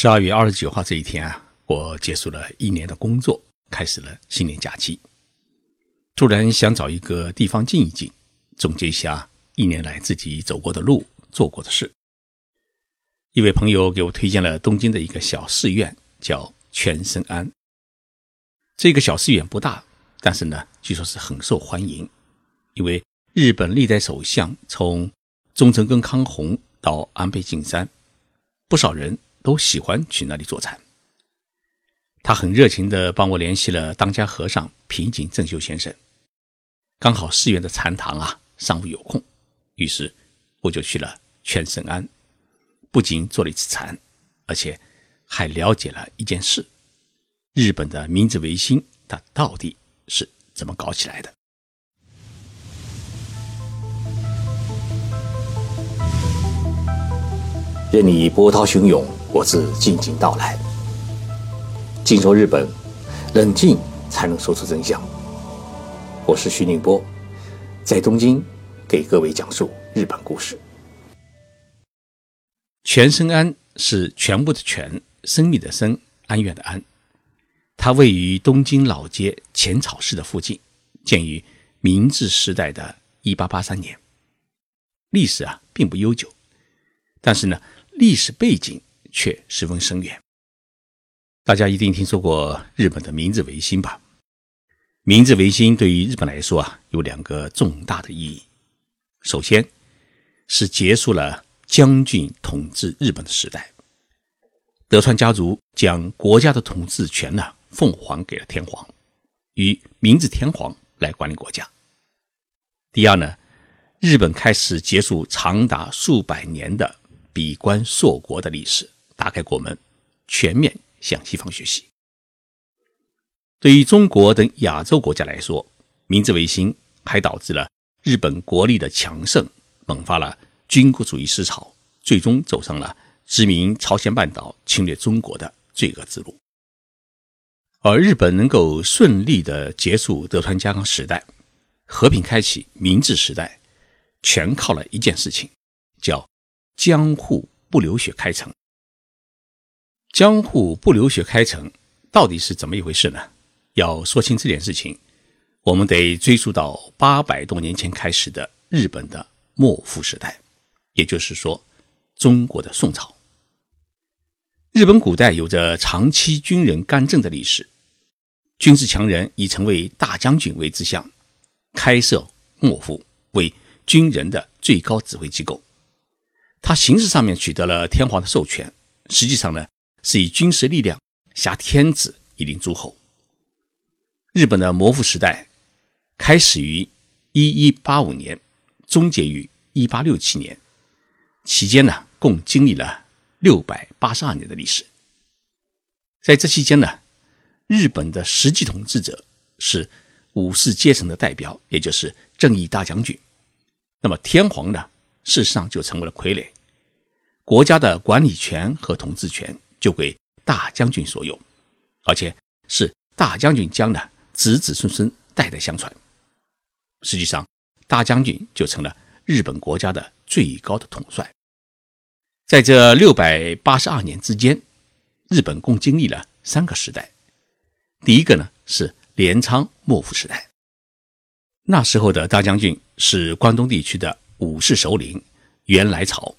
十二月二十九号这一天啊，我结束了一年的工作，开始了新年假期。突然想找一个地方静一静，总结一下一年来自己走过的路、做过的事。一位朋友给我推荐了东京的一个小寺院，叫全身庵。这个小寺院不大，但是呢，据说是很受欢迎，因为日本历代首相从中曾根康弘到安倍晋三，不少人都喜欢去那里坐禅。他很热情地帮我联系了当家和尚平井正修先生。刚好寺院的禅堂啊，上午有空，于是我就去了全圣庵，不仅做了一次禅，而且还了解了一件事。日本的明治维新，它到底是怎么搞起来的？任你波涛汹涌，我自静静到来。静说日本，冷静才能说出真相。我是徐宁波，在东京给各位讲述日本故事。全身庵是全部的全，生命的生，安院的安。它位于东京老街浅草寺的附近，建于明治时代的1883年。历史啊并不悠久，但是呢，历史背景却十分深远。大家一定听说过日本的明治维新吧？明治维新对于日本来说啊，有两个重大的意义。首先，是结束了将军统治日本的时代，德川家族将国家的统治权呢。奉还给了天皇，与明治天皇来管理国家。第二呢，日本开始结束长达数百年的闭关锁国的历史，打开国门，全面向西方学习。对于中国等亚洲国家来说，明治维新还导致了日本国力的强盛，萌发了军国主义思潮，最终走上了殖民朝鲜半岛、侵略中国的罪恶之路。而日本能够顺利的结束德川家康时代，和平开启明治时代，全靠了一件事情，叫江户不流血开城。江户不流血开城到底是怎么一回事呢？要说清这件事情，我们得追溯到八百多年前开始的日本的幕府时代，也就是说，中国的宋朝。日本古代有着长期军人干政的历史，军事强人以成为大将军为志向，开设幕府为军人的最高指挥机构。他形式上面取得了天皇的授权，实际上呢是以军事力量挟天子以令诸侯。日本的幕府时代开始于一一八五年，终结于一八六七年，期间呢共经历了。六百八十二年的历史，在这期间呢，日本的实际统治者是武士阶层的代表，也就是正义大将军。那么天皇呢，事实上就成为了傀儡，国家的管理权和统治权就归大将军所有，而且是大将军将的子子孙孙代代相传。实际上，大将军就成了日本国家的最高的统帅。在这六百八十二年之间，日本共经历了三个时代。第一个呢是镰仓幕府时代，那时候的大将军是关东地区的武士首领源来朝，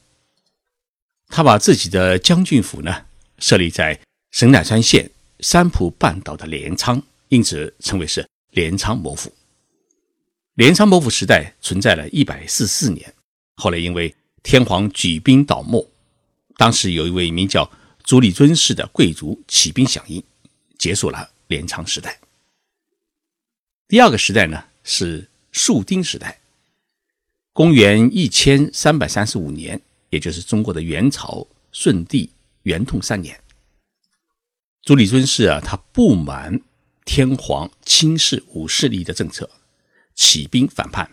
他把自己的将军府呢设立在神奈川县三浦半岛的镰仓，因此称为是镰仓幕府。镰仓幕府时代存在了一百四四年，后来因为天皇举兵倒幕。当时有一位名叫足利尊氏的贵族起兵响应，结束了镰仓时代。第二个时代呢是树丁时代，公元一千三百三十五年，也就是中国的元朝顺帝元通三年，足利尊氏啊，他不满天皇轻视武士力的政策，起兵反叛，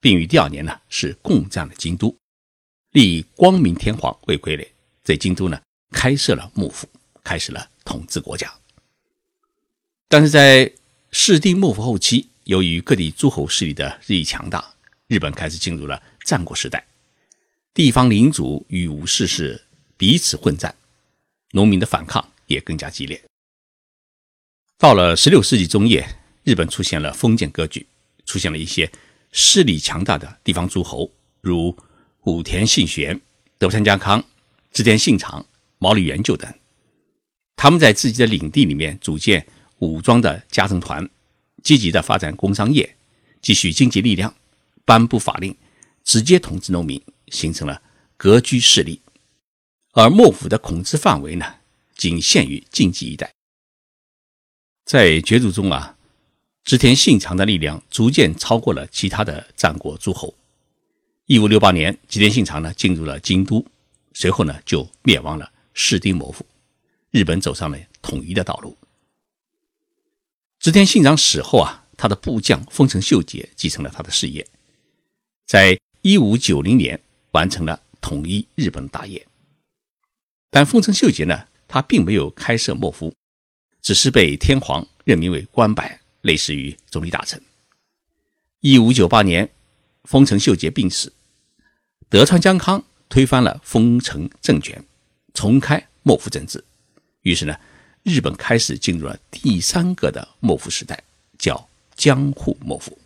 并于第二年呢是攻占了京都。立光明天皇为傀儡，在京都呢开设了幕府，开始了统治国家。但是在室町幕府后期，由于各地诸侯势力的日益强大，日本开始进入了战国时代，地方领主与武士是彼此混战。农民的反抗也更加激烈。到了十六世纪中叶，日本出现了封建割据，出现了一些势力强大的地方诸侯，如武田信玄、德川家康、织田信长、毛利元就等。他们在自己的领地里面组建武装的家政团，积极的发展工商业，积蓄经济力量，颁布法令，直接统治农民，形成了割据势力。而幕府的统治范围呢，仅限于近畿一带。在角逐中啊，织田信长的力量逐渐超过了其他的战国诸侯。一五六八年，织田信长呢进入了京都，随后呢就灭亡了室町幕府，日本走上了统一的道路。织田信长死后啊，他的部将丰臣秀吉继承了他的事业，在一五九零年完成了统一日本大业。但丰臣秀吉呢，他并没有开设幕府，只是被天皇任命为官拜，类似于总理大臣。一五九八年，丰臣秀吉病死，德川家康推翻了丰臣政权，重开幕府政治。于是呢，日本开始进入了第三个的幕府时代，叫江户幕府。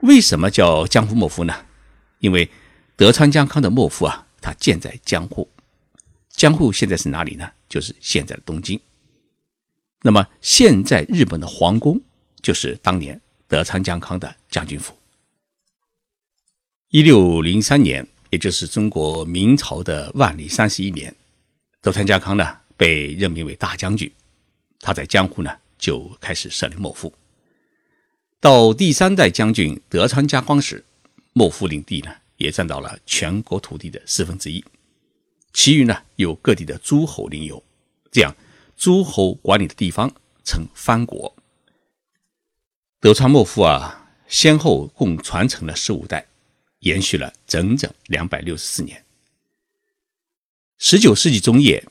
为什么叫江户幕府呢？因为德川家康的幕府啊，它建在江户。江户现在是哪里呢？就是现在的东京。那么现在日本的皇宫就是当年德川家康的将军府。一六零三年，也就是中国明朝的万历三十一年，德川家康呢被任命为大将军，他在江户呢就开始设立幕府。到第三代将军德川家光时，幕府领地呢也占到了全国土地的四分之一。其余呢，由各地的诸侯领有，这样诸侯管理的地方称藩国。德川幕府啊，先后共传承了十五代，延续了整整两百六十四年。十九世纪中叶，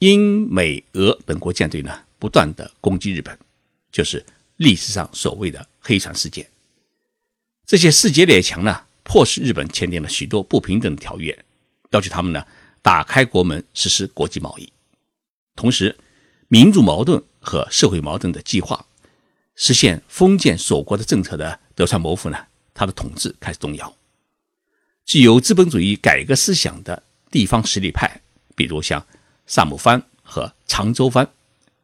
英美俄等国舰队呢，不断的攻击日本，就是历史上所谓的黑船事件。这些世界列强呢，迫使日本签订了许多不平等条约，要求他们呢。打开国门，实施国际贸易，同时，民族矛盾和社会矛盾的激化，实现封建锁国的政策的德川幕府呢，他的统治开始动摇。具有资本主义改革思想的地方实力派，比如像萨摩藩和长州藩，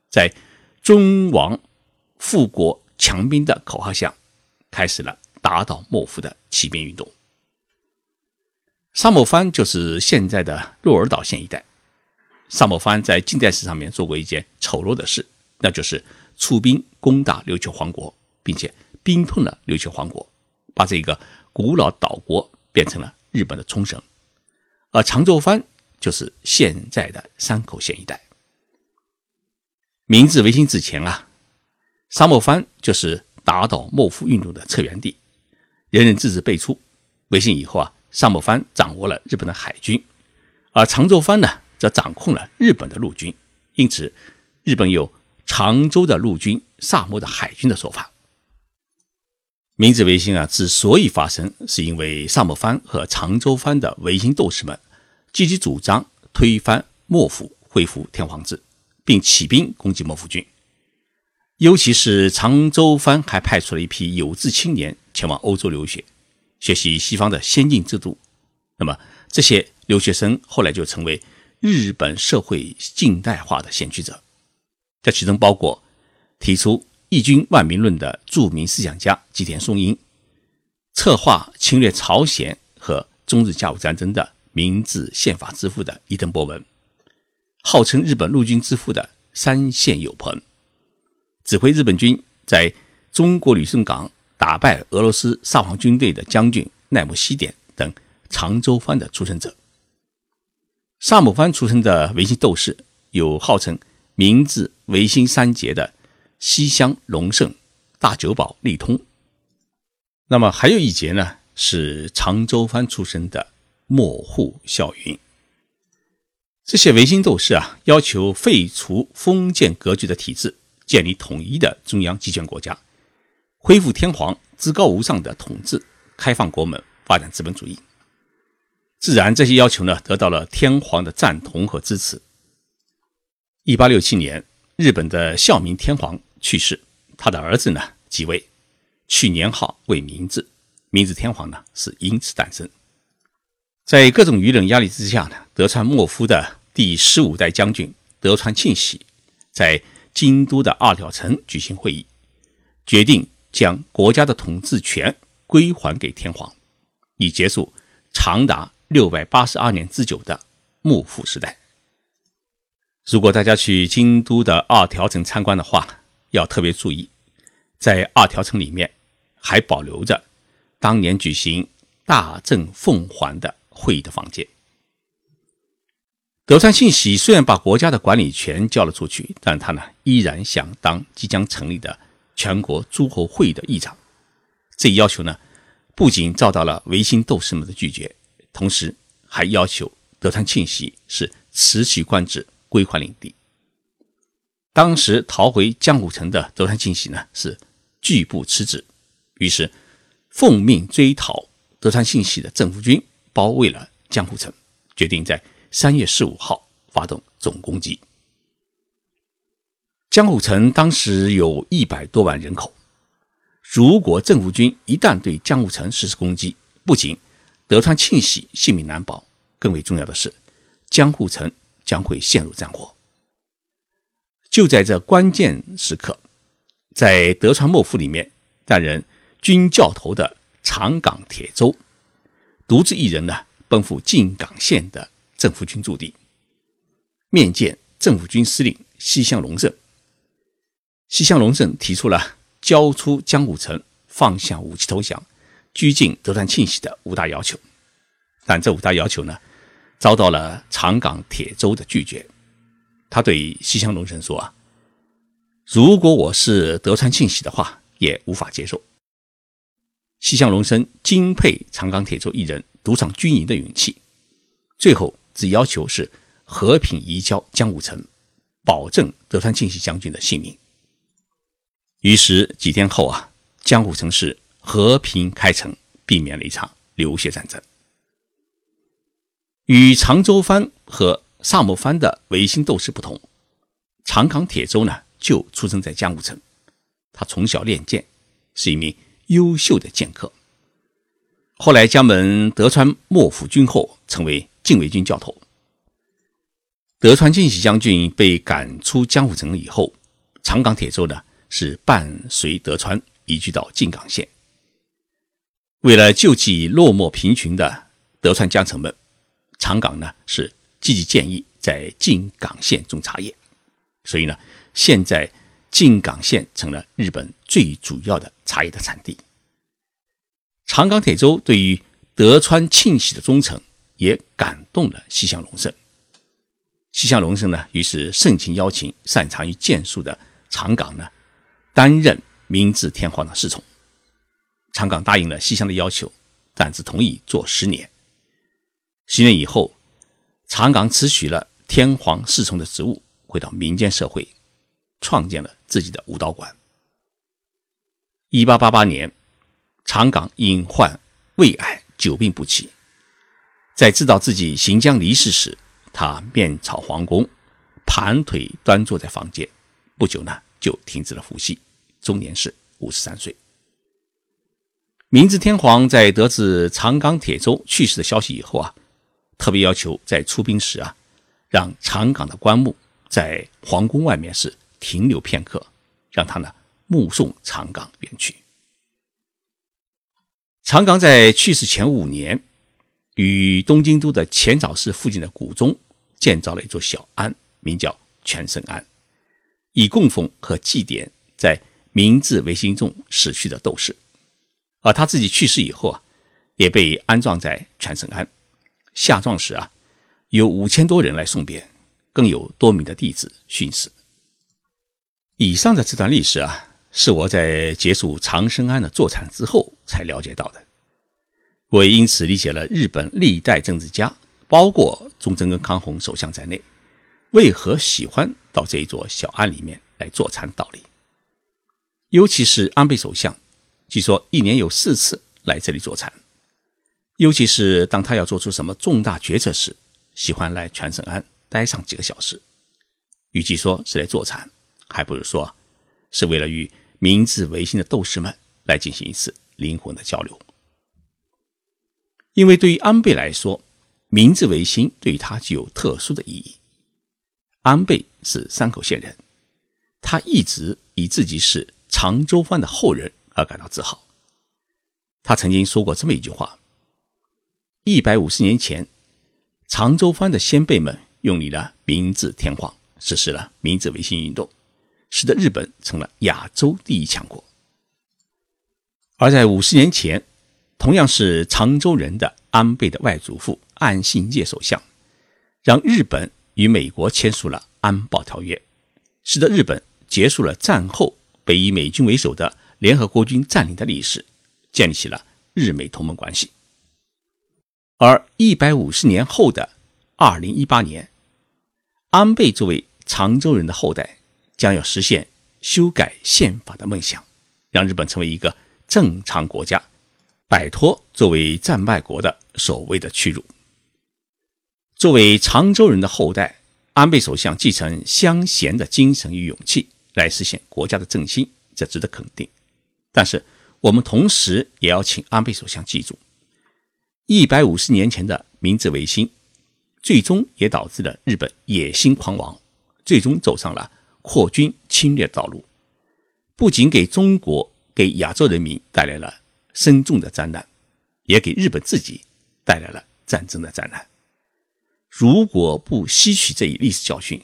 在“尊王富国强兵”的口号下，开始了打倒幕府的起兵运动。萨摩藩就是现在的鹿儿岛县一带。萨摩藩在近代史上面做过一件丑陋的事，那就是出兵攻打琉球王国，并且兵吞了琉球王国，把这个古老岛国变成了日本的冲绳。而长州藩就是现在的山口县一带。明治维新之前啊，萨摩藩就是打倒幕府运动的策源地，人人自治辈出。维新以后啊。萨摩藩掌握了日本的海军，而长州藩呢，则掌控了日本的陆军。因此，日本有长州的陆军、萨摩的海军的说法。明治维新啊，之所以发生，是因为萨摩藩和长州藩的维新斗士们积极主张推翻幕府，恢复天皇制，并起兵攻击幕府军。尤其是长州藩还派出了一批有志青年前往欧洲留学。学习西方的先进制度，那么这些留学生后来就成为日本社会近代化的先驱者。这其中包括提出“一军万民论”的著名思想家吉田松阴，策划侵略朝鲜和中日甲午战争的明治宪法之父的伊藤博文，号称日本陆军之父的山县有朋，指挥日本军在中国旅顺港。打败俄罗斯沙皇军队的将军奈姆西典等长州藩的出身者，萨姆藩出身的维新斗士有号称明治维新三杰的西乡隆盛、大久保利通。那么还有一节呢，是长州藩出身的莫户孝云。这些维新斗士啊，要求废除封建割据的体制，建立统一的中央集权国家。恢复天皇至高无上的统治，开放国门，发展资本主义。自然，这些要求呢得到了天皇的赞同和支持，一八六七年，日本的孝明天皇去世，他的儿子呢继位，取年号为明治，明治天皇呢是因此诞生。在各种舆论压力之下呢，德川幕府的第十五代将军德川庆喜在京都的二条城举行会议，决定将国家的统治权归还给天皇，以结束长达六百八十二年之久的幕府时代。如果大家去京都的二条城参观的话，要特别注意，在二条城里面还保留着当年举行大政奉还的会议的房间。德川庆喜虽然把国家的管理权交了出去，但他呢依然想当即将成立的全国诸侯会议的议长。这一要求呢，不仅遭到了维新斗士们的拒绝，同时还要求德川庆喜是辞去官职。归还领地。当时逃回江户城的德川庆喜呢，是拒不辞职，于是奉命追讨德川庆喜的政府军包围了江户城，决定在三月十五号发动总攻击。江户城当时有一百多万人口，如果政府军一旦对江户城实施攻击，不仅德川庆喜性命难保，更为重要的是江户城。将会陷入战火。就在这关键时刻，在德川幕府里面担任军教头的长冈铁舟，独自一人呢奔赴静冈县的政府军驻地，面见政府军司令西乡隆盛。西乡隆盛提出了交出江户城、放下武器投降、拘禁德川庆喜的五大要求，但这五大要求呢？遭到了长冈铁舟的拒绝，他对西乡隆盛说：“啊，如果我是德川庆喜的话，也无法接受。”西乡隆盛敬佩长冈铁舟一人独闯军营的勇气，最后只要求是和平移交江户城，保证德川庆喜将军的性命。于是几天后啊，江户城市和平开城，避免了一场流血战争。与长州藩和萨摩藩的维新斗士不同，长冈铁舟呢就出生在江户城。他从小练剑，是一名优秀的剑客。后来加盟德川幕府军后，成为禁卫军教头。德川庆喜将军被赶出江户城以后，长冈铁舟呢是伴随德川移居到静冈县。为了救济落寞贫穷的德川江城们。长冈呢是积极建议在静冈县种茶叶，所以呢，现在静冈县成了日本最主要的茶叶的产地。长冈铁舟对于德川庆喜的忠诚，也感动了西乡隆盛。西乡隆盛呢，于是盛情邀请擅长于剑术的长冈呢，担任明治天皇的侍从。长冈答应了西乡的要求，但只同意做十年。十年以后，长冈辞去了天皇侍从的职务，回到民间社会，创建了自己的武道馆。一八八八年，长冈因患胃癌，久病不起。在知道自己行将离世时，他面朝皇宫，盘腿端坐在房间。不久呢，就停止了呼吸，终年是五十三岁。明治天皇在得知长冈铁舟去世的消息以后啊。特别要求在出兵时啊，让长冈的棺木在皇宫外面是停留片刻，让他呢目送长冈远去。长冈在去世前五年，与东京都的浅草寺附近的谷中建造了一座小庵，名叫全胜庵，以供奉和祭奠在明治维新中死去的斗士。而他自己去世以后啊，也被安葬在全胜庵。下葬时啊，有五千多人来送别，更有多名的弟子殉死。以上的这段历史啊，是我在结束长生庵的坐禅之后才了解到的。我也因此理解了日本历代政治家，包括中正跟康弘首相在内，为何喜欢到这一座小庵里面来坐禅道理。尤其是安倍首相，据说一年有四次来这里坐禅。尤其是当他要做出什么重大决策时，喜欢来全胜庵待上几个小时。与其说是来坐禅，还不如说是为了与明治维新的斗士们来进行一次灵魂的交流。因为对于安倍来说，明治维新对于他具有特殊的意义。安倍是山口县人，他一直以自己是长州藩的后人而感到自豪。他曾经说过这么一句话：一百五十年前，长州藩的先辈们用立了明治天皇，实施了明治维新运动，使得日本成了亚洲第一强国。而在五十年前，同样是长州人的安倍的外祖父岸信介首相，让日本与美国签署了安保条约，使得日本结束了战后被以美军为首的联合国军占领的历史。建立起了日美同盟关系，而一百五十年后的二零一八年，安倍作为长州人的后代，将要实现修改宪法的梦想，让日本成为一个正常国家，摆脱作为战败国的所谓的屈辱。作为常州人的后代，安倍首相继承乡贤的精神与勇气，来实现国家的振兴，这值得肯定。但是，我们同时也要请安倍首相记住，一百五十年前的明治维新，最终也导致了日本野心狂妄，最终走上了扩军侵略道路，不仅给中国、给亚洲人民带来了深重的灾难，也给日本自己带来了战争的灾难。如果不吸取这一历史教训，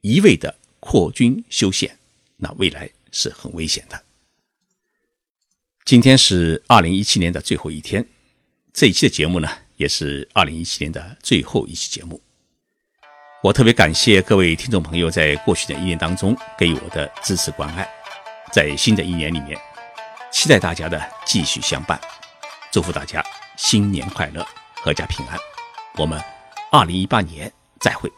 一味的扩军修宪，那未来是很危险的。今天是二零一七年的最后一天，这一期的节目呢，也是二零一七年的最后一期节目。我特别感谢各位听众朋友在过去的一年当中给予我的支持关爱，在新的一年里面，期待大家的继续相伴，祝福大家新年快乐，阖家平安。我们二零一八年再会。